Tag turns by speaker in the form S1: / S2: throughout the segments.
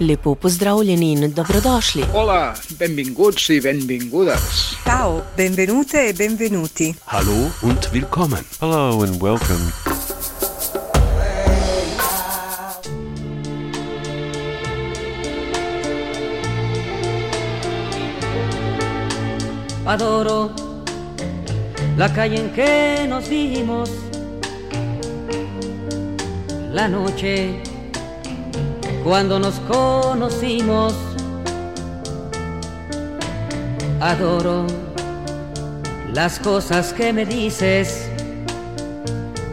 S1: Lepo pozdravljeni in dobrodošli.
S2: Hola, benvinguts i benvingudes.
S3: Ciao, benvenute e benvenuti.
S4: Hallo und willkommen.
S5: Hello and welcome.
S6: Adoro la calle en que nos vimos, la noche cuando nos conocimos. Adoro las cosas que me dices,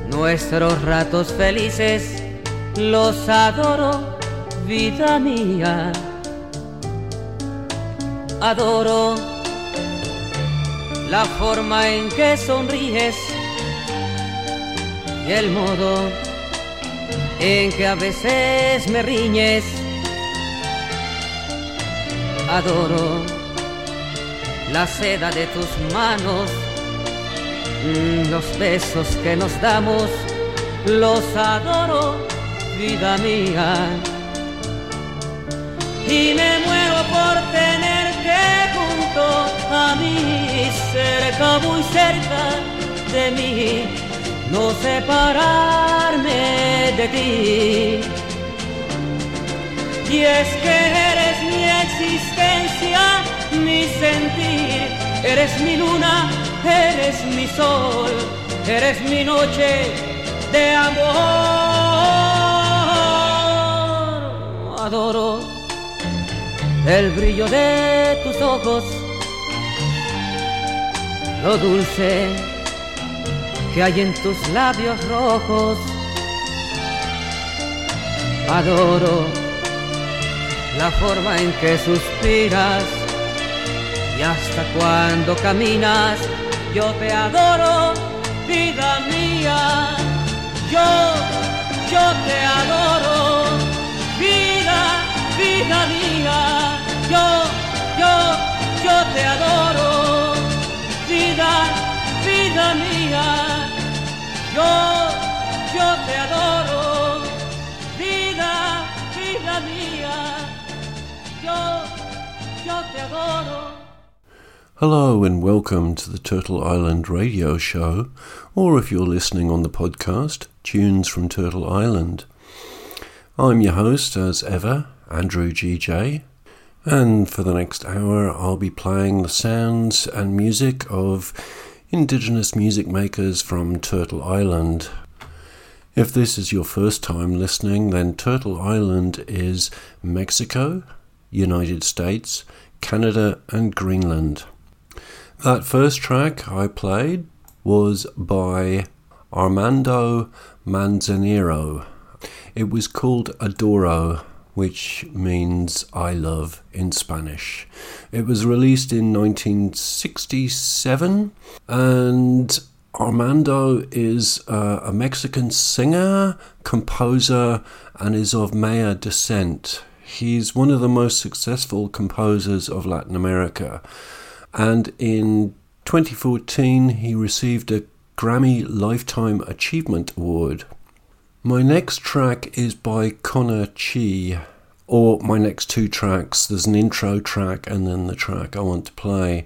S6: nuestros ratos felices, los adoro, vida mía. Adoro la forma en que sonríes y el modo en que a veces me riñes. Adoro la seda de tus manos, mm, los besos que nos damos, los adoro, vida mía. Y me muero por tenerte junto a mí, cerca, muy cerca de mí, no separarme de ti. Y es que eres mi existencia, mi sentir, eres mi luna, eres mi sol, eres mi noche de amor. Adoro el brillo de tus ojos, lo dulce que hay en tus labios rojos. Adoro la forma en que suspiras y hasta cuando caminas, yo te adoro, vida mía. Yo, yo te adoro, vida, vida mía. Yo, yo, yo te adoro, vida, vida mía. Yo, yo te adoro, vida, vida mía. Yo, yo te adoro.
S5: Hello and welcome to the Turtle Island radio show, or if you're listening on the podcast, Tunes from Turtle Island. I'm your host, as ever, Andrew GJ, and for the next hour I'll be playing the sounds and music of Indigenous music makers from Turtle Island. If this is your first time listening, then Turtle Island is Mexico, United States, Canada, and Greenland. That first track I played was by Armando Manzanero. It was called Adoro, which means I love in Spanish. It was released in 1967 and Armando is uh, a Mexican singer, composer, and is of Maya descent. He's one of the most successful composers of Latin America. And in 2014, he received a Grammy Lifetime Achievement Award. My next track is by Connor Chee, or my next two tracks. There's an intro track and then the track I want to play.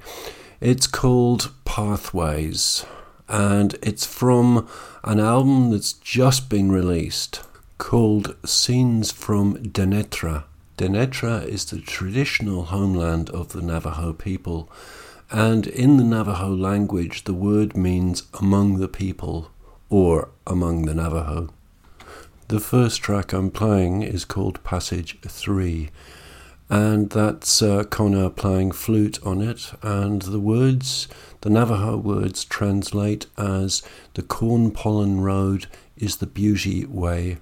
S5: It's called Pathways, and it's from an album that's just been released called Scenes from Dinétah. Dinétah is the traditional homeland of the Navajo people, and in the Navajo language, the word means among the people or among the Navajo. The first track I'm playing is called Passage 3, and that's uh, Connor playing flute on it, and the words, the Navajo words, translate as The corn pollen road is the beauty way.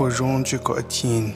S7: 我融入这个厅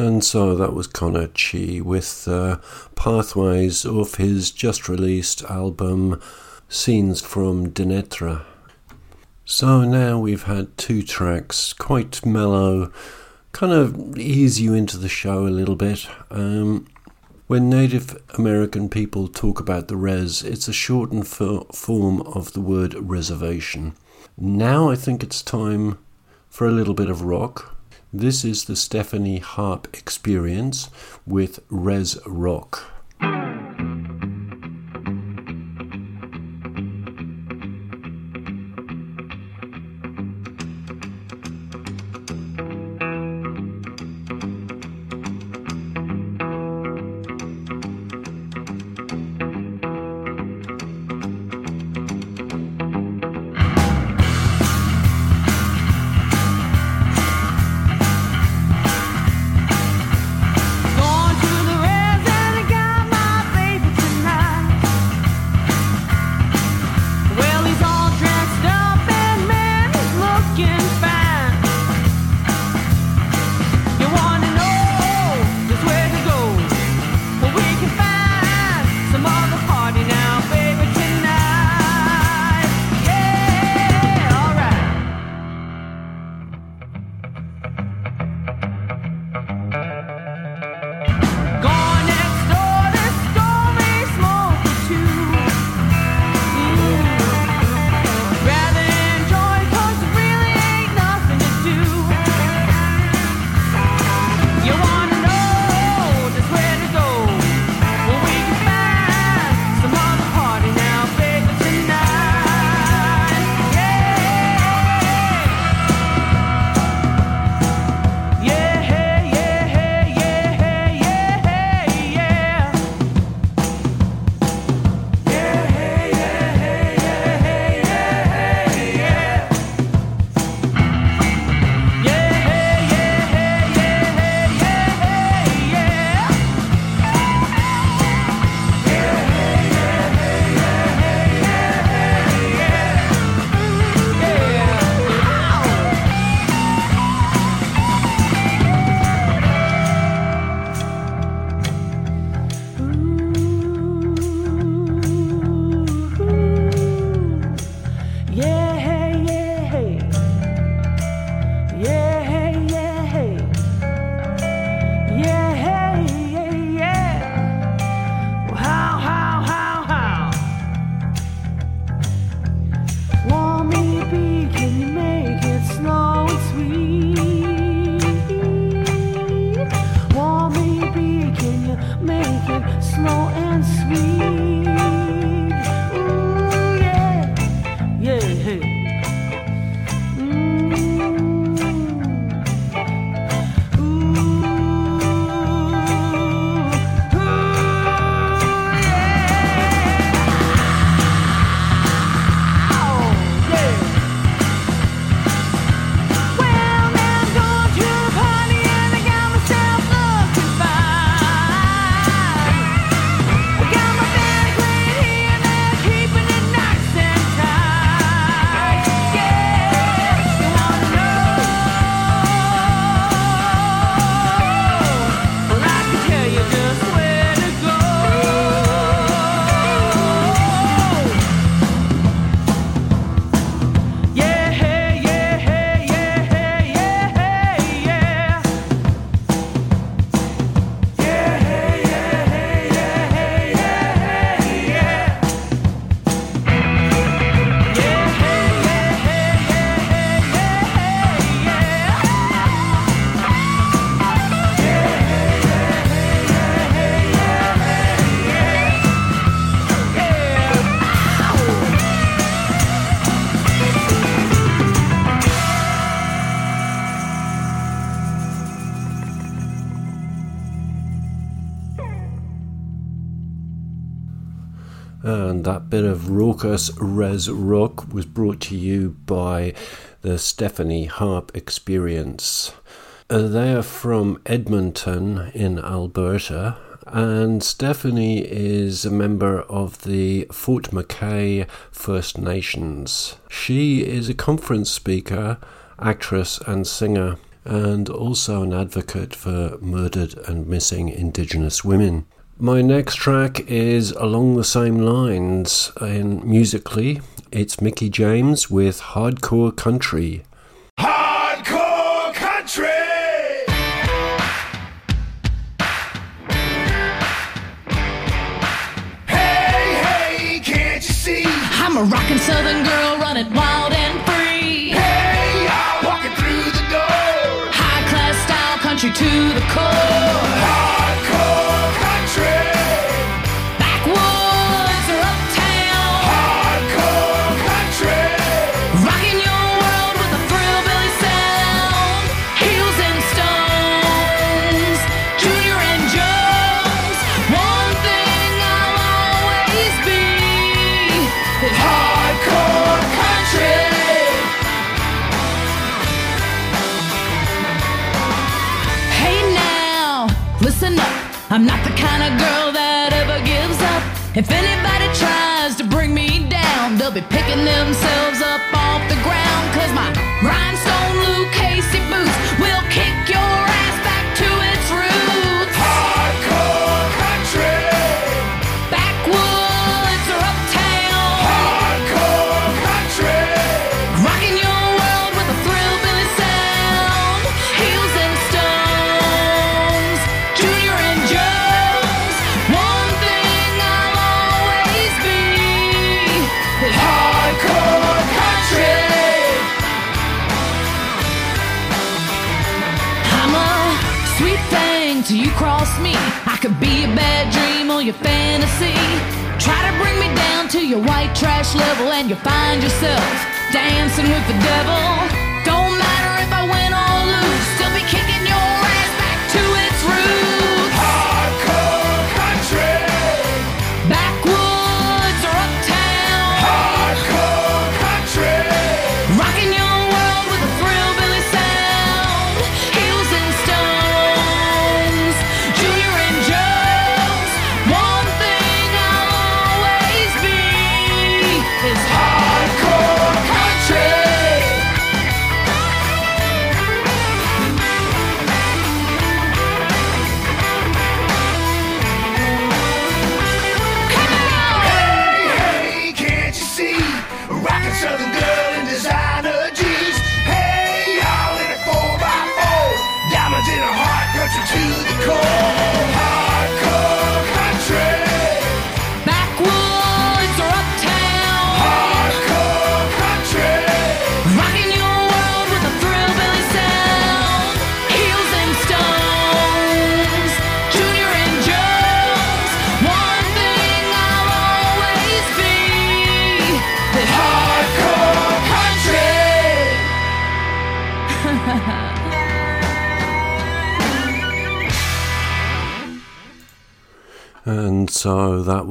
S8: And so that was Connor Chee with uh, Pathways of his just released album Scenes from Dinétah. So now we've had two tracks, quite mellow, kind of ease you into the show a little bit. Um, when Native American people talk about the res, it's a shortened fo- form of the word reservation. Now I think it's time for a little bit of rock. This is the Stephanie Harpe experience with Res Rock.
S5: Res
S8: rock was brought to you by the Stephanie Harpe Experience. Uh, they are from Edmonton in Alberta, and Stephanie is a member of the Fort McKay First Nations. She is a conference speaker, actress, and singer.
S5: and also an advocate for murdered and missing Indigenous women. My next track is along the same lines, and musically, it's Mickie James with Hardcore Country.
S9: Your white trash level and you'll find yourself dancing with the devil.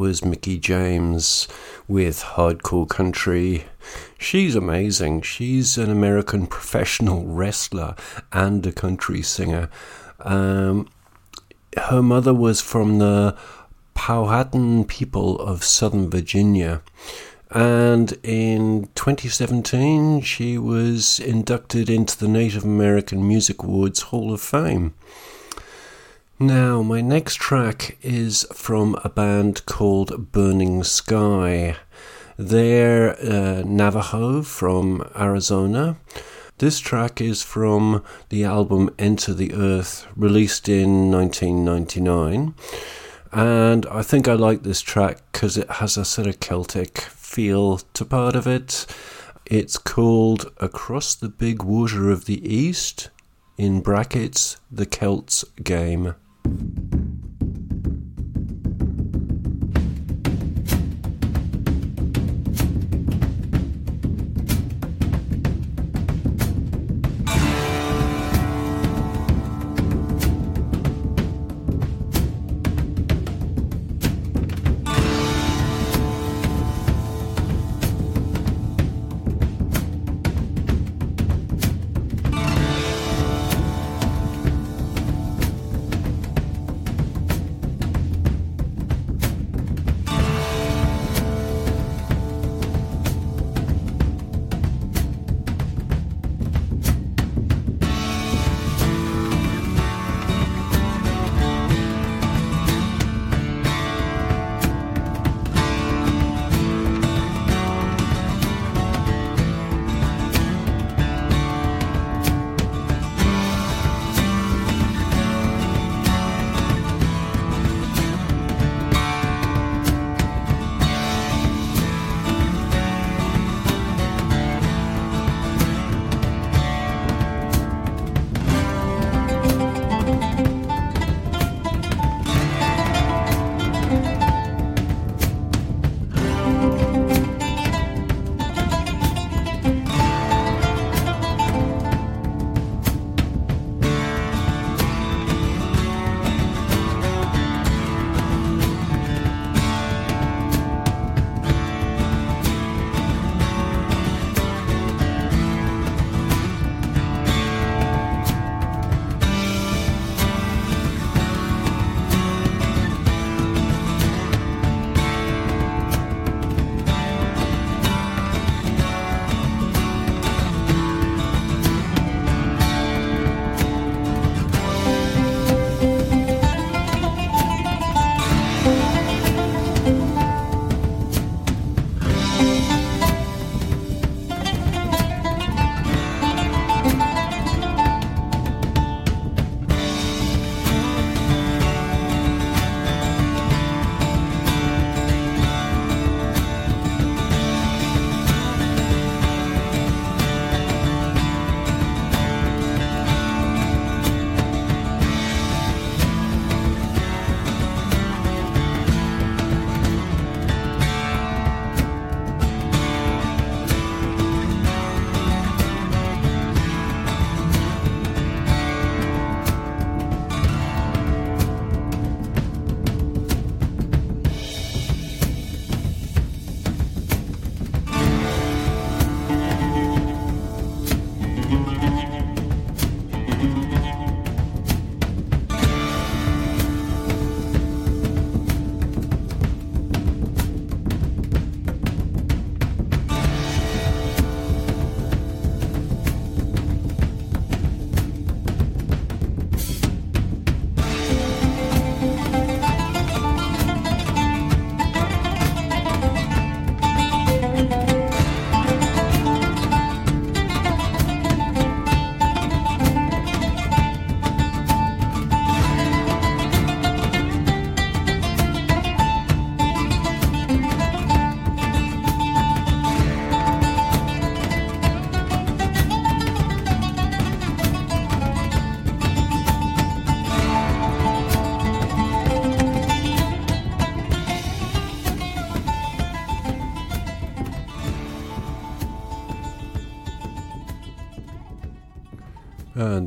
S5: Was Mickie James with Hardcore Country. She's amazing. She's an American professional wrestler and a country singer. Um, her mother was from the Powhatan people of Southern Virginia. And in 2017, she was inducted into the Native American Music Awards Hall of Fame. Now, my next track is from a band called Burning Sky. They're uh, Navajo from Arizona. This track is from the album Enter the Earth, released in 1999. And I think I like this track because it has a sort of Celtic feel to part of it. It's called Across the Big Water of the East, in brackets, the Celts game. Thank you.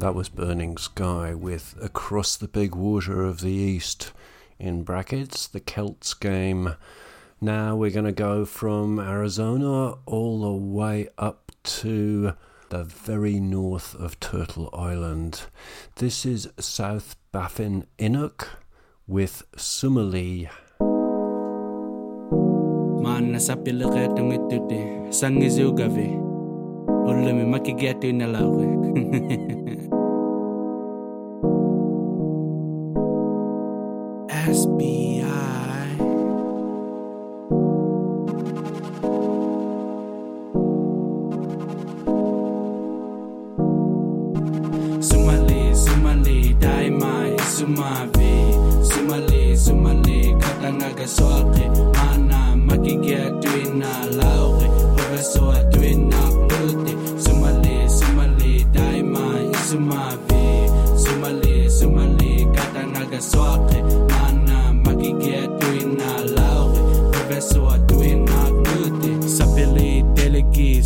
S5: That was Burning Sky with Across the Big Water of the East in brackets, the Celts game. Now we're going to go from Arizona all the way up to the very north of Turtle Island. This is South Baffin Inuk with Sumali.
S10: sumavi. Sumali, sumali, katangaga soake. Mana makigia tuina laure. Professor tuina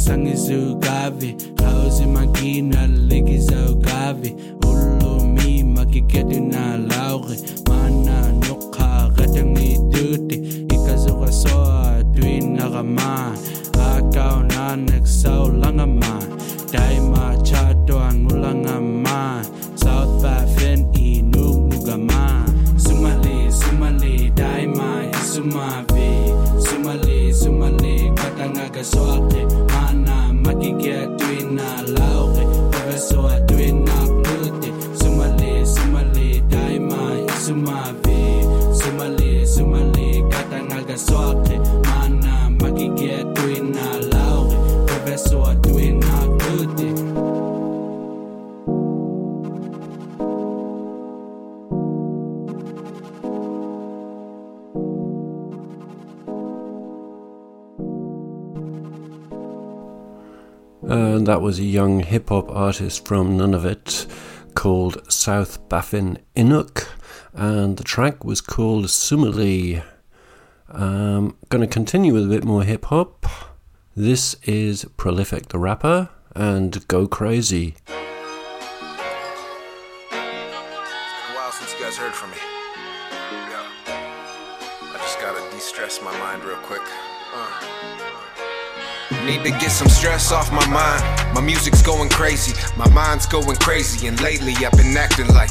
S10: sangizu gavi. Hausi magina ligizau gavi. Ulumi makiketu na laure.
S5: Was a young hip hop artist from Nunavut called South Baffin Inuk. And the track was called Sumali. Um, to continue with a bit more hip hop. This is Prolific the Rapper and Go Crazy.
S11: Been a while since you guys heard from me. Yeah. I just gotta de-stress my mind real quick. Need to get some stress off my mind. My music's going crazy, my mind's going crazy, and lately I've been acting like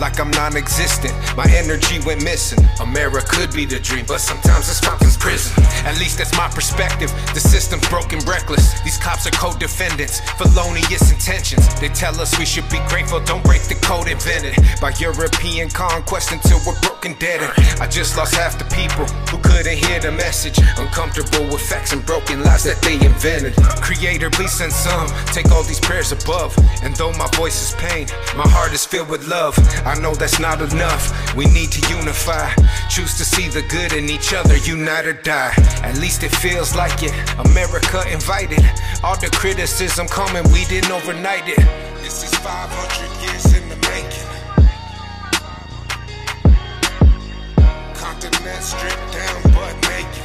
S11: like I'm non-existent. My energy went missing. America could be the dream, but sometimes it's fucking prison. At least that's my perspective. The system's broken, reckless. These cops are co-defendants, felonious intentions. They tell us we should be grateful, don't break the code invented by European conquest until we're broken dead. I just lost half the people who couldn't hear the message. Uncomfortable with facts and broken lies that they invented. Creator, please send some. Take all these prayers above. And though my voice is pain, my heart is filled with love. I know that's not enough. We need to unify. Choose to see the good in each other, unite or die. At least it feels like it. America invited. All the criticism coming, we didn't overnight it. This is 500 years in the making. Continent stripped down, but naked.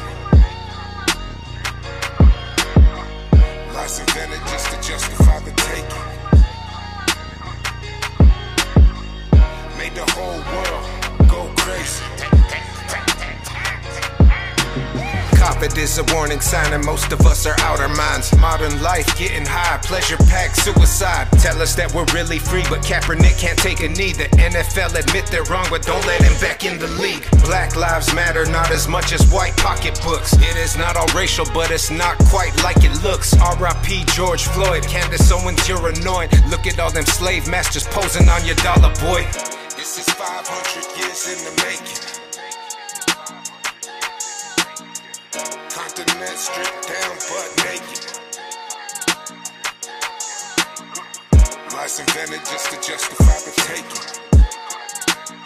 S11: Lies invented just to justify the taking. Made the whole world go crazy. Covid is a warning sign, and most of us are out our minds. Modern life getting high, pleasure packed, suicide. Tell us that we're really free, but Kaepernick can't take a knee. The NFL admit they're wrong, but don't let him back in the league. Black lives matter not as much as white pocketbooks. It is not all racial, but it's not quite like it looks. R.I.P. George Floyd, Candace Owens, you're annoying. Look at all them slave masters posing on your dollar, boy. This is 500 years in the making. Continent stripped down, but naked. Invented just to justify the taking.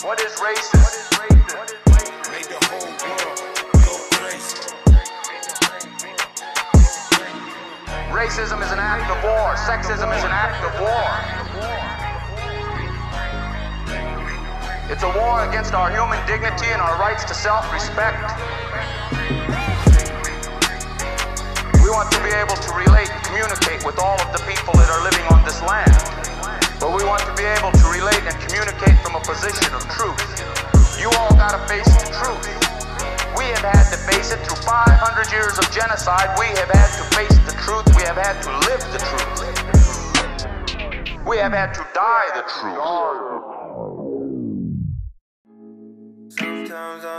S12: What is racist?
S11: Made the whole world go crazy.
S12: Racism is an act of war. Sexism is an act of war. It's a war against our human dignity and our rights to self-respect. We want to be able to relate and communicate with all of the people that are living on this land. but we want to be able to relate and communicate from a position of truth. You all gotta face the truth. We have had to face it through 500 years of genocide. We have had to face the truth. We have had to live the truth. We have had to die the truth.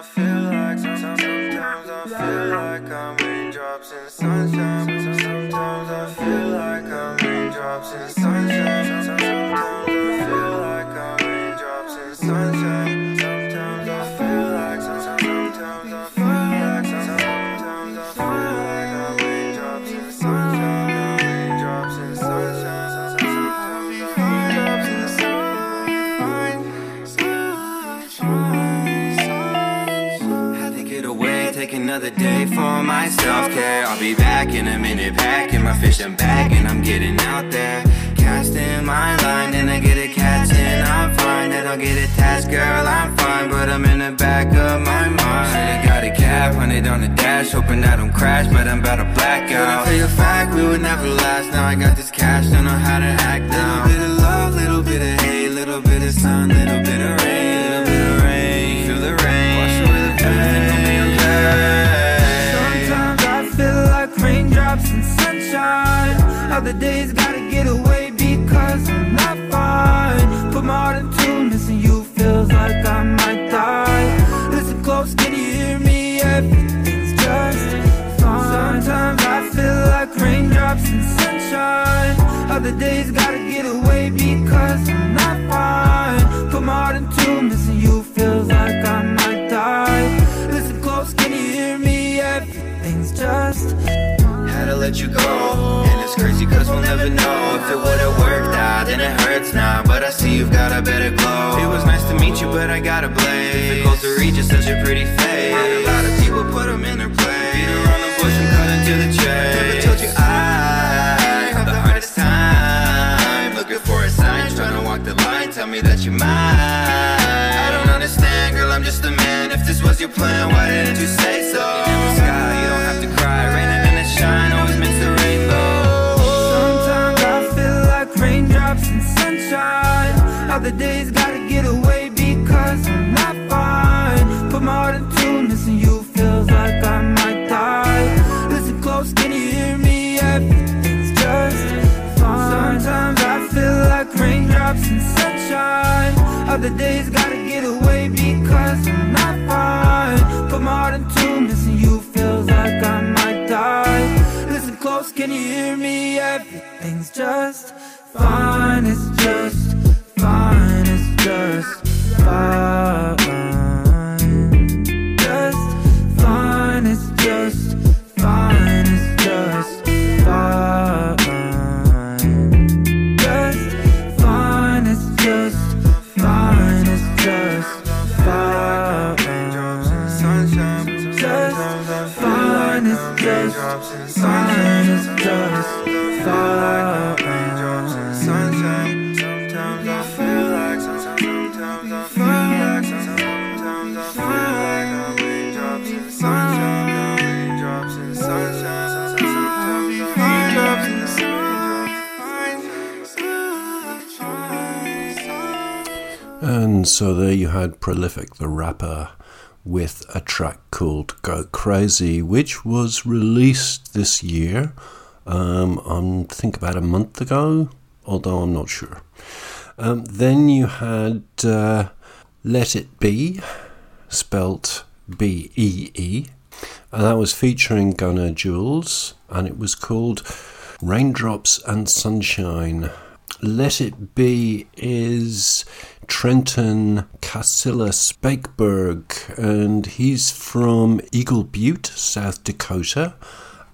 S13: Feel a minute, packing my fishing bag, and I'm getting out there. Casting my line, then I get a catch, and I'm fine. Then I'll get attached, girl, I'm fine, but I'm in the back of my mind. Should've got a cab, hundred on the dash, hoping I don't crash, but I'm about to black out. For a fact, we would never last. Now I got this cash, don't know how to act now. Little bit of love, little bit of hate, little bit of sun, little bit of Other days gotta get away because I'm not fine. Put my heart into missing you feels like I might die. Listen close, can you hear me? Everything's just fine. Sometimes I feel like raindrops in sunshine. Other days gotta get away because I'm not fine. Put my heart into missing you feels like I might die. Listen close, can you hear me? Everything's just had to let you go. It's crazy cause we'll never know if it would've worked out. Then it hurts now, but I see you've got a better glow. It was nice to meet you, but I gotta blaze. Difficult to reach, it's such a pretty face. A lot of people put them in their place. Beat around the bush and cut into the chase. Never told you I have the hardest time. Looking for a sign, trying to walk the line. Tell me that you're mine. I don't understand, girl, I'm just a man. If this was your plan, why didn't you say so? Other days gotta get away because I'm not fine. Put my heart into missing you feels like I might die. Listen close, can you hear me? Everything's just fine. Sometimes I feel like raindrops in sunshine. Other days gotta get away because I'm not fine. Put my heart into missing you feels like I might die. Listen close, can you hear me? Everything's just fine. It's just fine. It's just fine.
S5: So there you had Prolific the rapper with a track called Go Crazy, which was released this year. Um, I think about a month ago, although I'm not sure. Um, then you had uh, Let It Be, spelt B E E, and that was featuring Gunnar Jules, and it was called Raindrops and Sunshine. Let It Be is Trenton Casillas Bakeberg, and he's from Eagle Butte, South Dakota.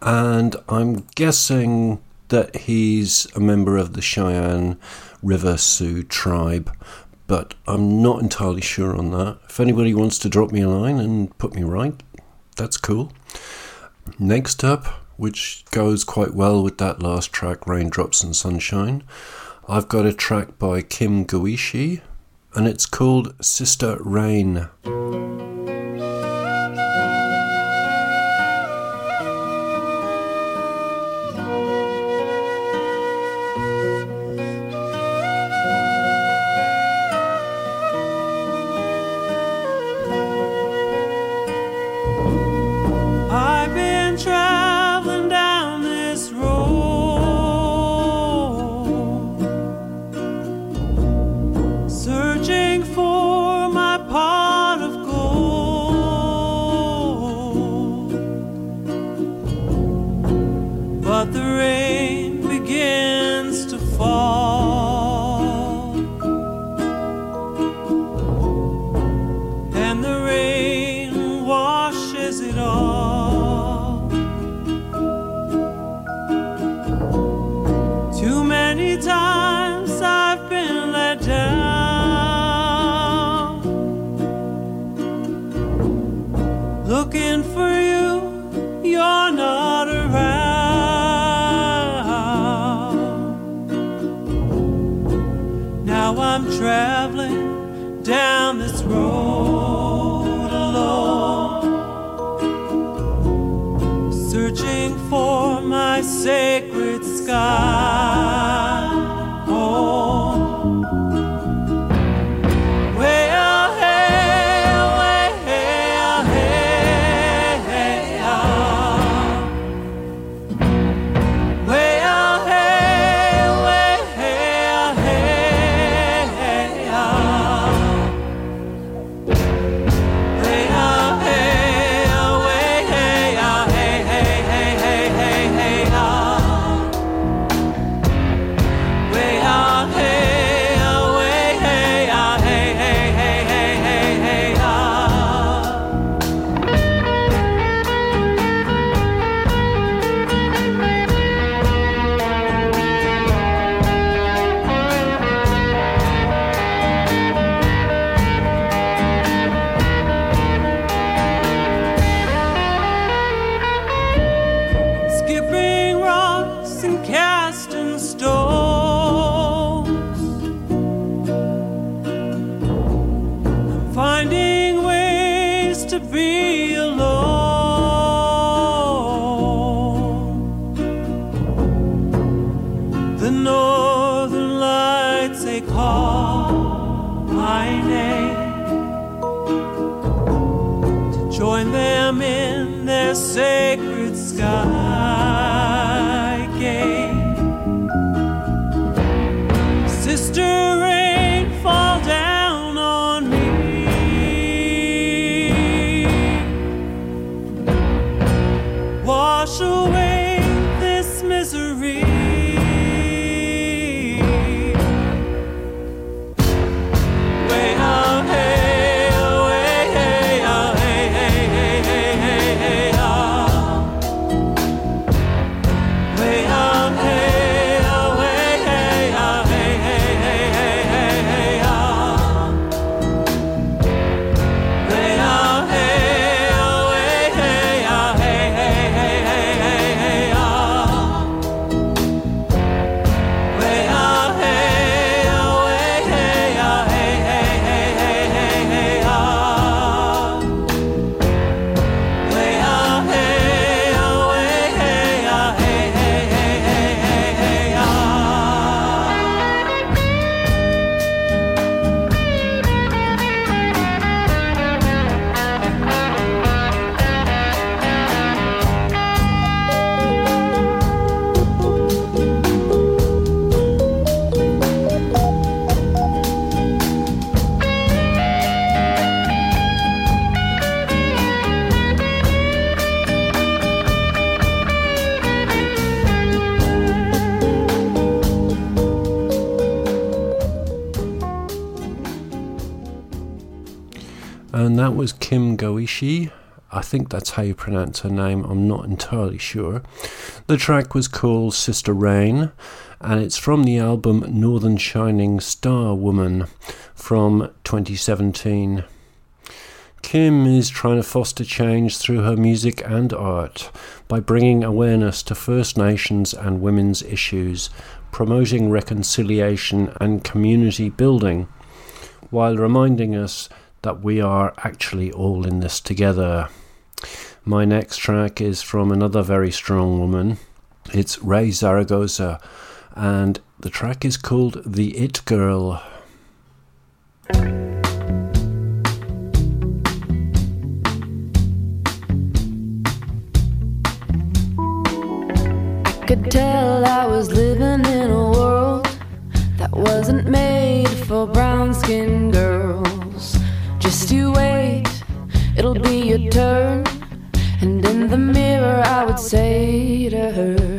S5: And I'm guessing that he's a member of the Cheyenne River Sioux tribe, but I'm not entirely sure on that. If anybody wants to drop me a line and put me right, that's cool. Next up, which goes quite well with that last track, Raindrops and Sunshine, I've got a track by Kim Gouchie, and it's called Sister Rain.
S14: them in their sacred sky.
S5: Kim Gouchie. I think that's how you pronounce her name, I'm not entirely sure. The track was called Sister Rain, and it's from the album Northern Shining Star Woman from 2017. Kim is trying to foster change through her music and art by bringing awareness to First Nations and women's issues, promoting reconciliation and community building, while reminding us that we are actually all in this together. My next track is from another very strong woman. It's Raye Zaragoza, and the track is called The It Girl.
S8: your turn. And in the mirror, I would say to her.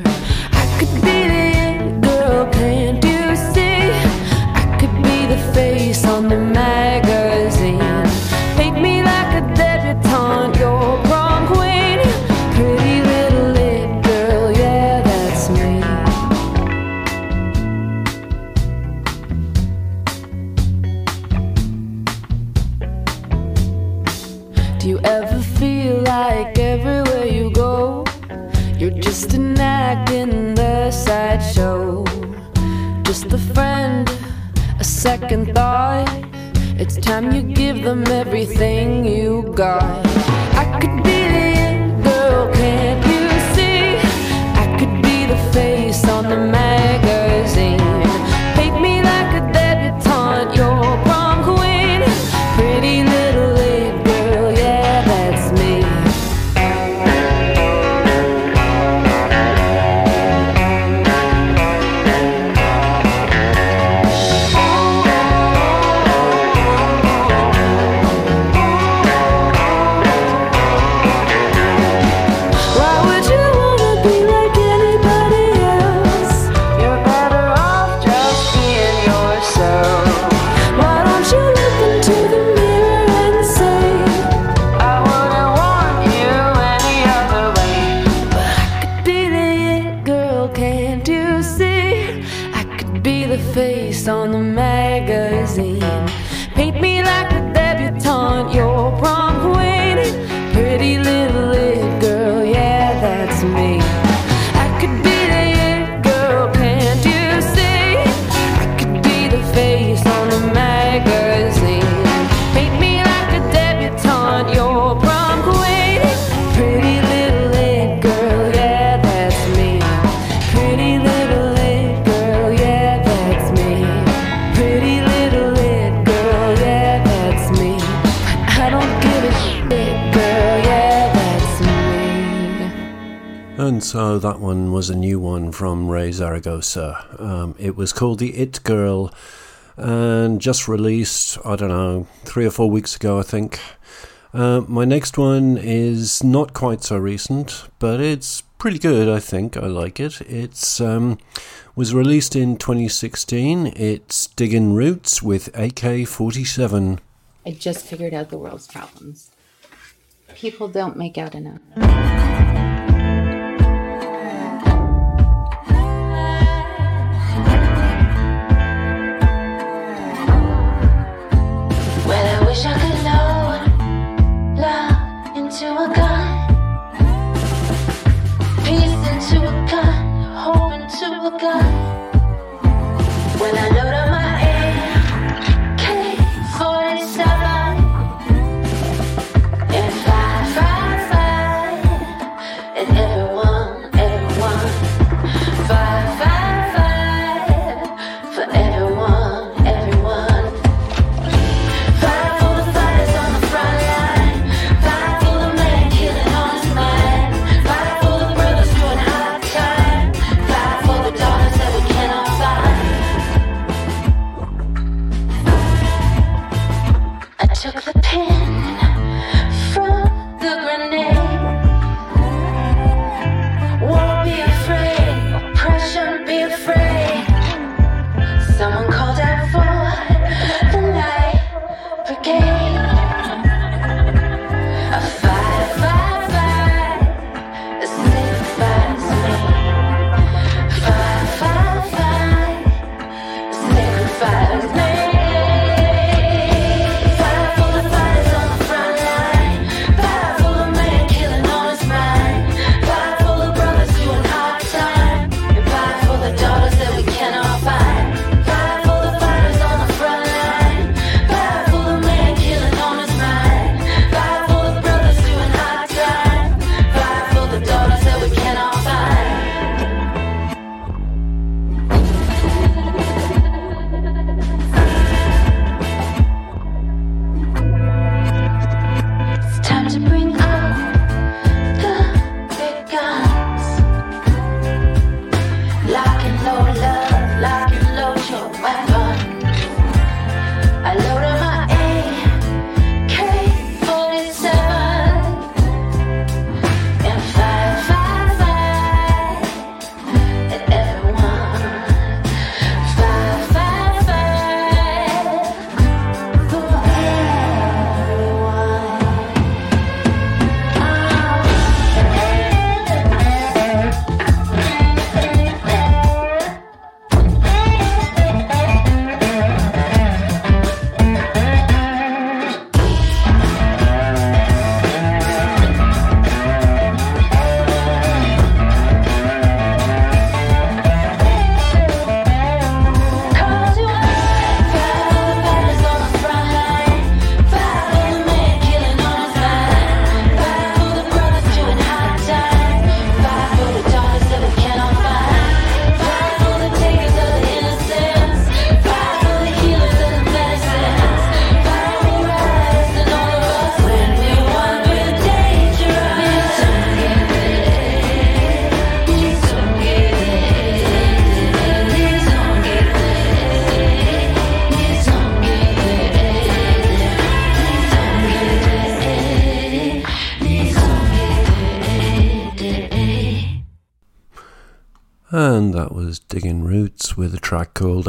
S8: just a friend, a second thought.
S15: It's time you give them everything you got. I could be the end girl, can't you see? I could be the face on the
S8: mask. was a new one from Raye Zaragoza. Um, it was called The It Girl and just released, I don't know, three or four weeks ago, I think. Uh, my next one is not quite so recent, but it's pretty good, I think. I like it. It um, was released in 2016. It's Digging Roots with AK47.
S16: I just figured out the world's problems. People don't make out enough.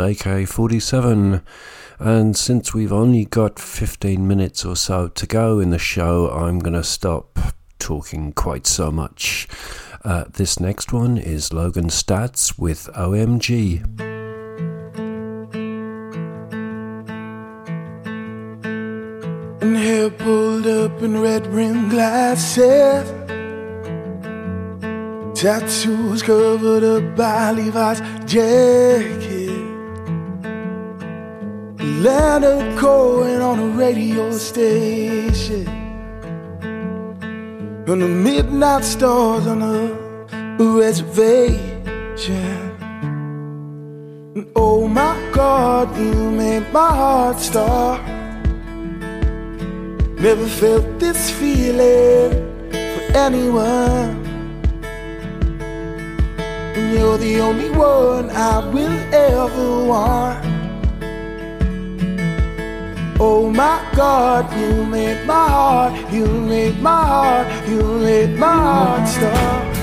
S5: AK 47. And since we've only got 15 minutes or so to go in the show, I'm going to stop talking quite so much. Uh, this next one is Logan Staats with OMG.
S7: And hair pulled up in red rimmed glasses. Tattoos covered up by Levi's jacket. Leonard Cohen on a radio station. And the midnight stars on a reservation. And oh my God, you made my heart stop. Never felt this feeling for anyone. And you're the only one I will ever want. Oh my God, you made my heart, you made my heart, you made my heart stop.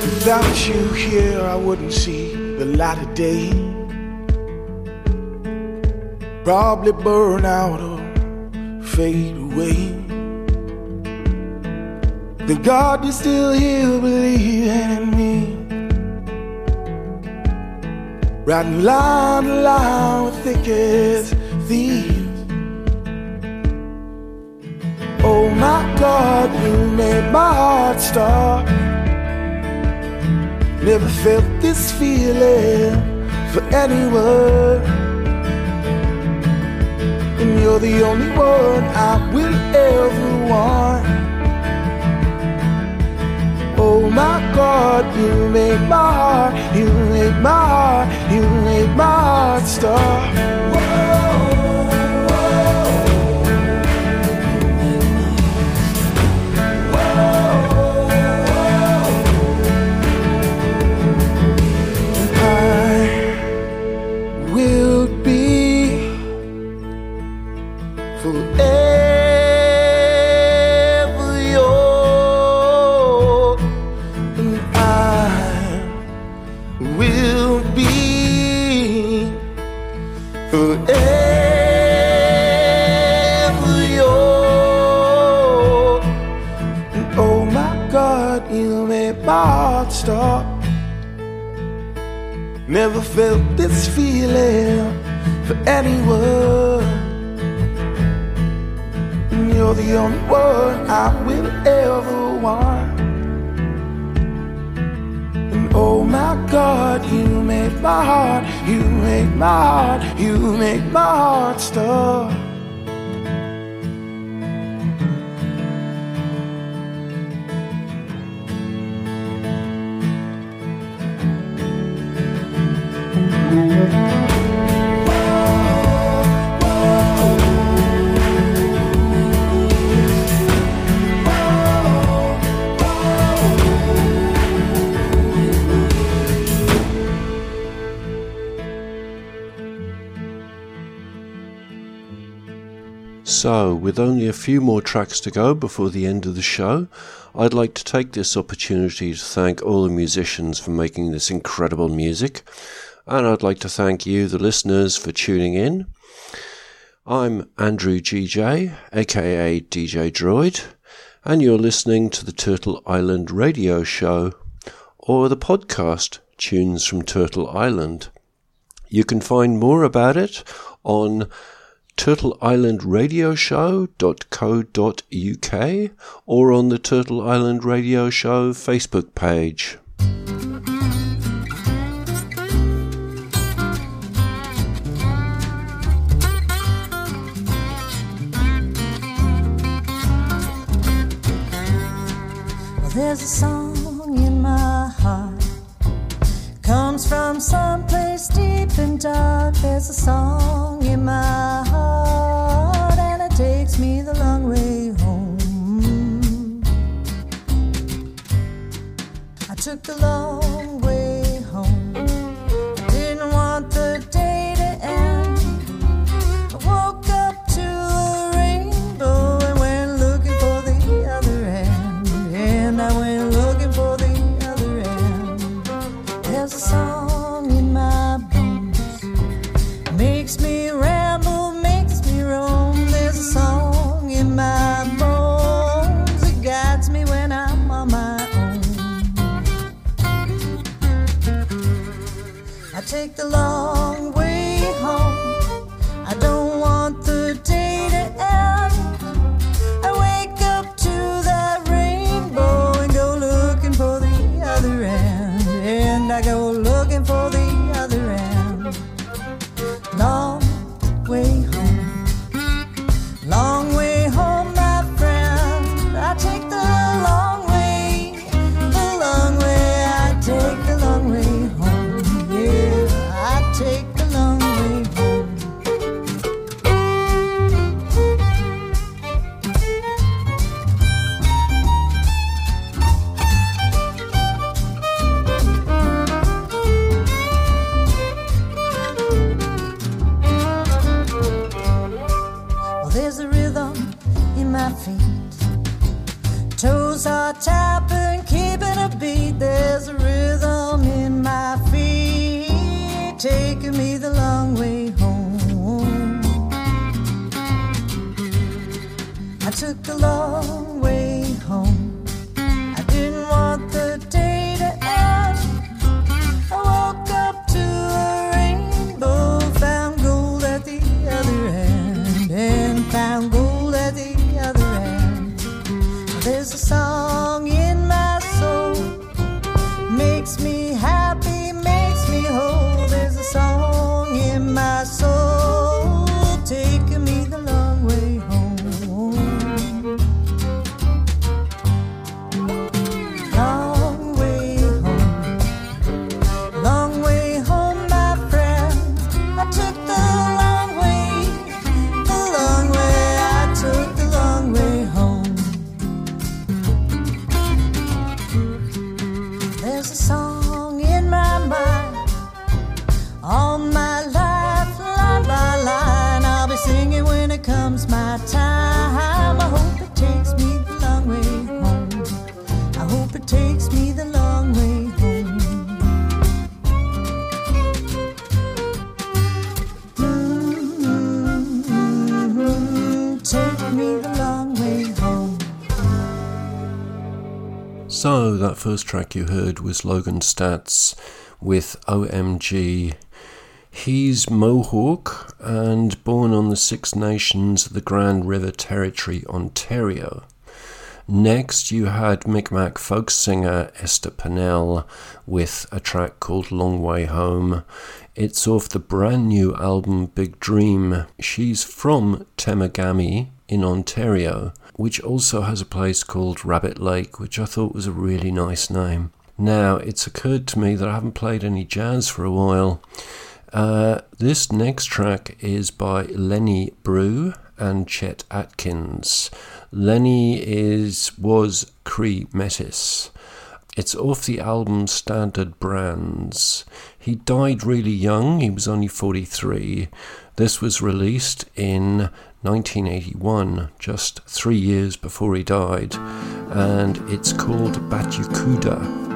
S7: Without you here, I wouldn't see the light of day. Probably burn out or fade away. Then God is still here believing in me. Riding line to line with thick as thieves. Oh my God, you made my heart stop. Never felt this feeling for anyone. And you're the only one I will ever want. Oh my God, you make my heart, you make my heart, you make my heart stop. I Never felt this feeling for anyone. And You're the only one I will ever want. And oh my God, you make my heart, you make my heart, you make my heart stop.
S5: So, with only a few more tracks to go before the end of the show, I'd like to take this opportunity to thank all the musicians for making this incredible music, and I'd like to thank you, the listeners, for tuning in. I'm Andrew GJ, aka DJ Droid, and you're listening to the Turtle Island radio show, or the podcast Tunes from Turtle Island. You can find more about it on turtleislandradioshow.co.uk or on the Turtle Island Radio Show Facebook page.
S17: There's a song. Comes from someplace deep and dark. There's a song in my heart, and it takes me the long way home. I took the long
S5: So, that first track you heard was Logan Staats with OMG. He's Mohawk and born on the Six Nations of the Grand River Territory, Ontario. Next, you had Micmac folk singer Esther Pennell with a track called Long Way Home. It's off the brand new album Big Dream. She's from Temagami in Ontario, which also has a place called Rabbit Lake, which I thought was a really nice name. Now, it's occurred to me that I haven't played any jazz for a while. Uh, this next track is by Lenny Breau and Chet Atkins. Lenny is was Cree Metis. It's off the album Standard Brands. He died really young, he was only 43. This was released in 1981, just three years before he died, and it's called Batucada.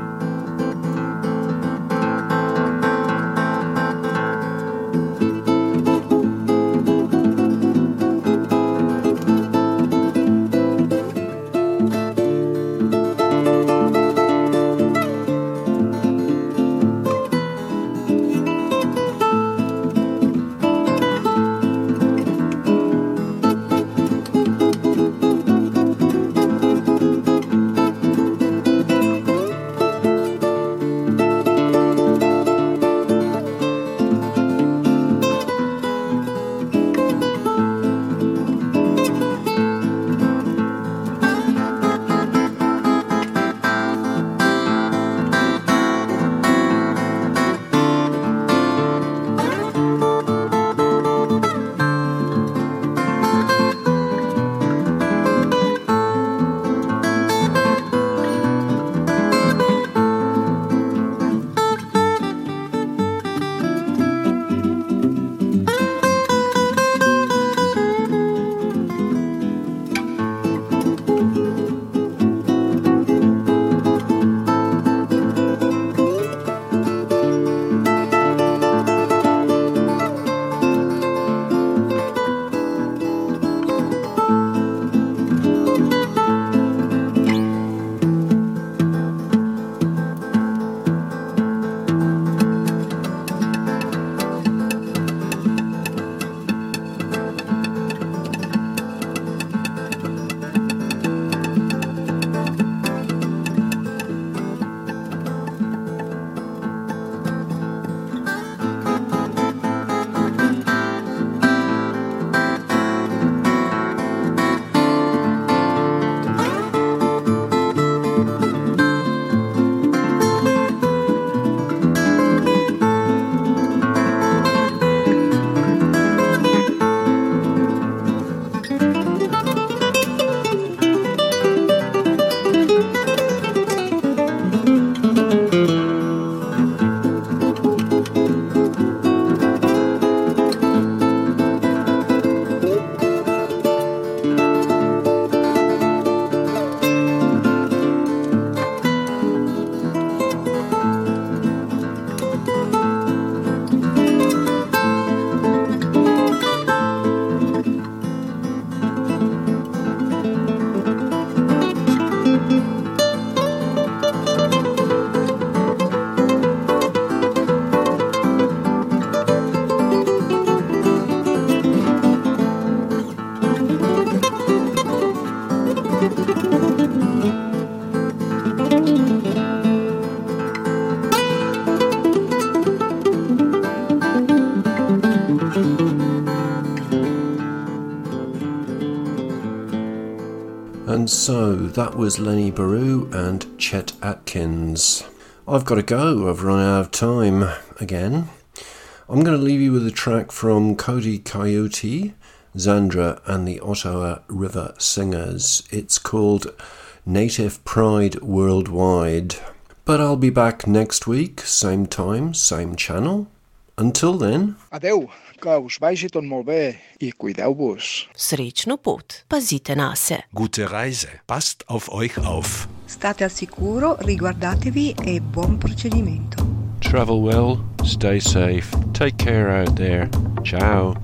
S5: That was Lenny Breau and Chet Atkins. I've got to go, I've run out of time again. I'm going to leave you with a track from Cody Coyote, Zandra, and the Ottawa River Singers. It's called Native Pride Worldwide. But I'll be back next week, same time, same channel. Until then,
S2: Adeu, que us vagi tot molt bé i cuideu-vos.
S1: Srečno pot, pazite na se.
S4: Gute Reise. Passt auf euch auf.
S3: State al sicuro, riguardatevi e buon procedimento.
S18: Travel well, stay safe, take care out there. Ciao.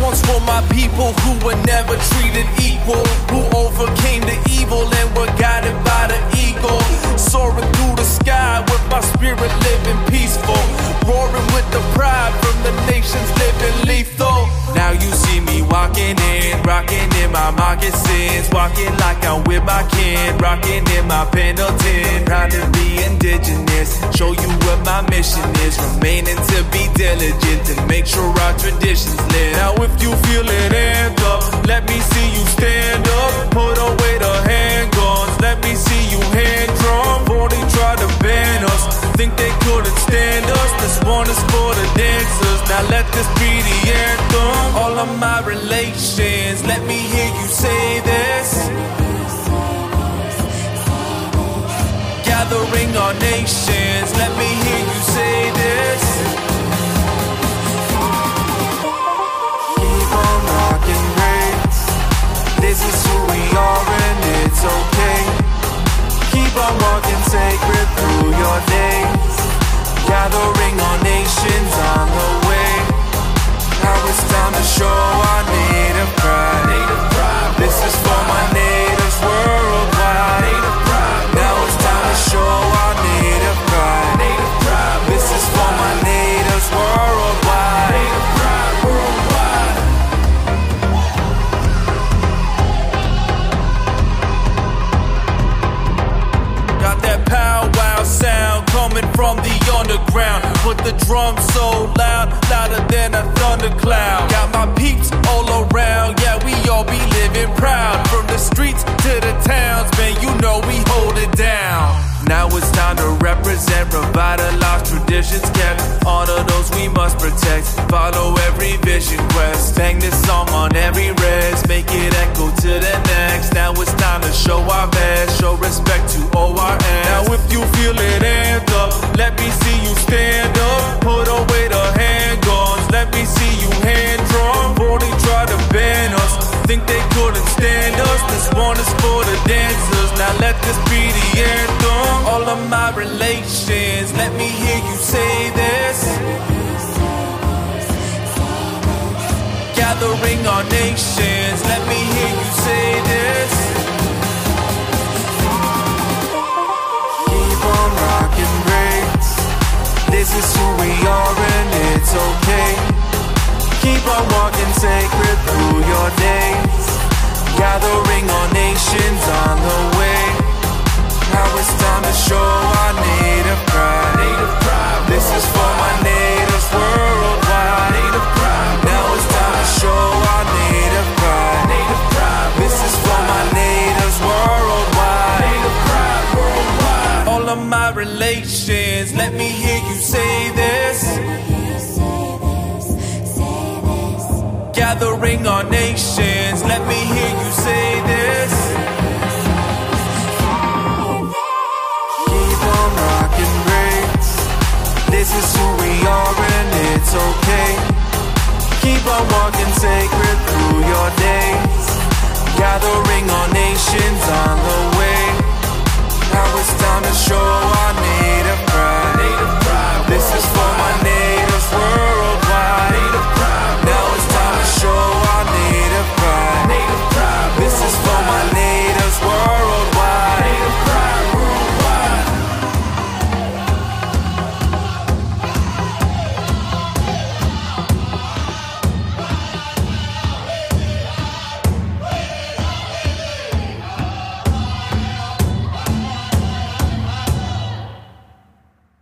S19: One's for my people who were never treated equal, who overcame the evil and were guided by the eagle. Soaring through the sky with my spirit living peaceful, roaring with the pride from the nations living lethal. Now you see me walking in, rocking in my moccasins, walking like I'm with my kin, rocking in my Pendleton. Proud to be indigenous, show you my mission is, remaining to be diligent to make sure our traditions live. Now if you feel it, hand up, let me see you stand up, put away the handguns, let me see you hand drum. Before they try to ban us, think they couldn't stand us. This one is for the dancers. Now let this be the anthem. All of my relations, let me hear you say this. Gathering our nations, let me hear you say this. Keep on rocking race. This is who we are and it's okay. Keep on walking sacred through your days. Gathering our nations on the way. Now it's time to show our native pride. This is for my natives worldwide. Put the drums so loud, louder than a thundercloud. Got my peeps all around, yeah, we all be living proud. From the streets to the towns, man, you know we hold it down. Now it's time to represent, revitalize traditions kept. Honor those we must protect. Follow every vision quest. Bang this song on every res, make it echo to the next. Now it's time to show our best, show respect to ORS. Now if you feel it, hand up. Let me see you stand up. Put away the handguns. Let me see you hand drum. Before they try to ban us, think they couldn't stand us. This one Let me hear you say this. Keep on rocking. This is who we are and it's okay. Keep on walking sacred through your days. Gathering nations on the way. Now it's time to show our native Gathering our nations, let me hear you say this. Keep on rocking race. This is who we are and it's okay. Keep on walking sacred through your days. Gathering our nations on the way. Now it's time to show our native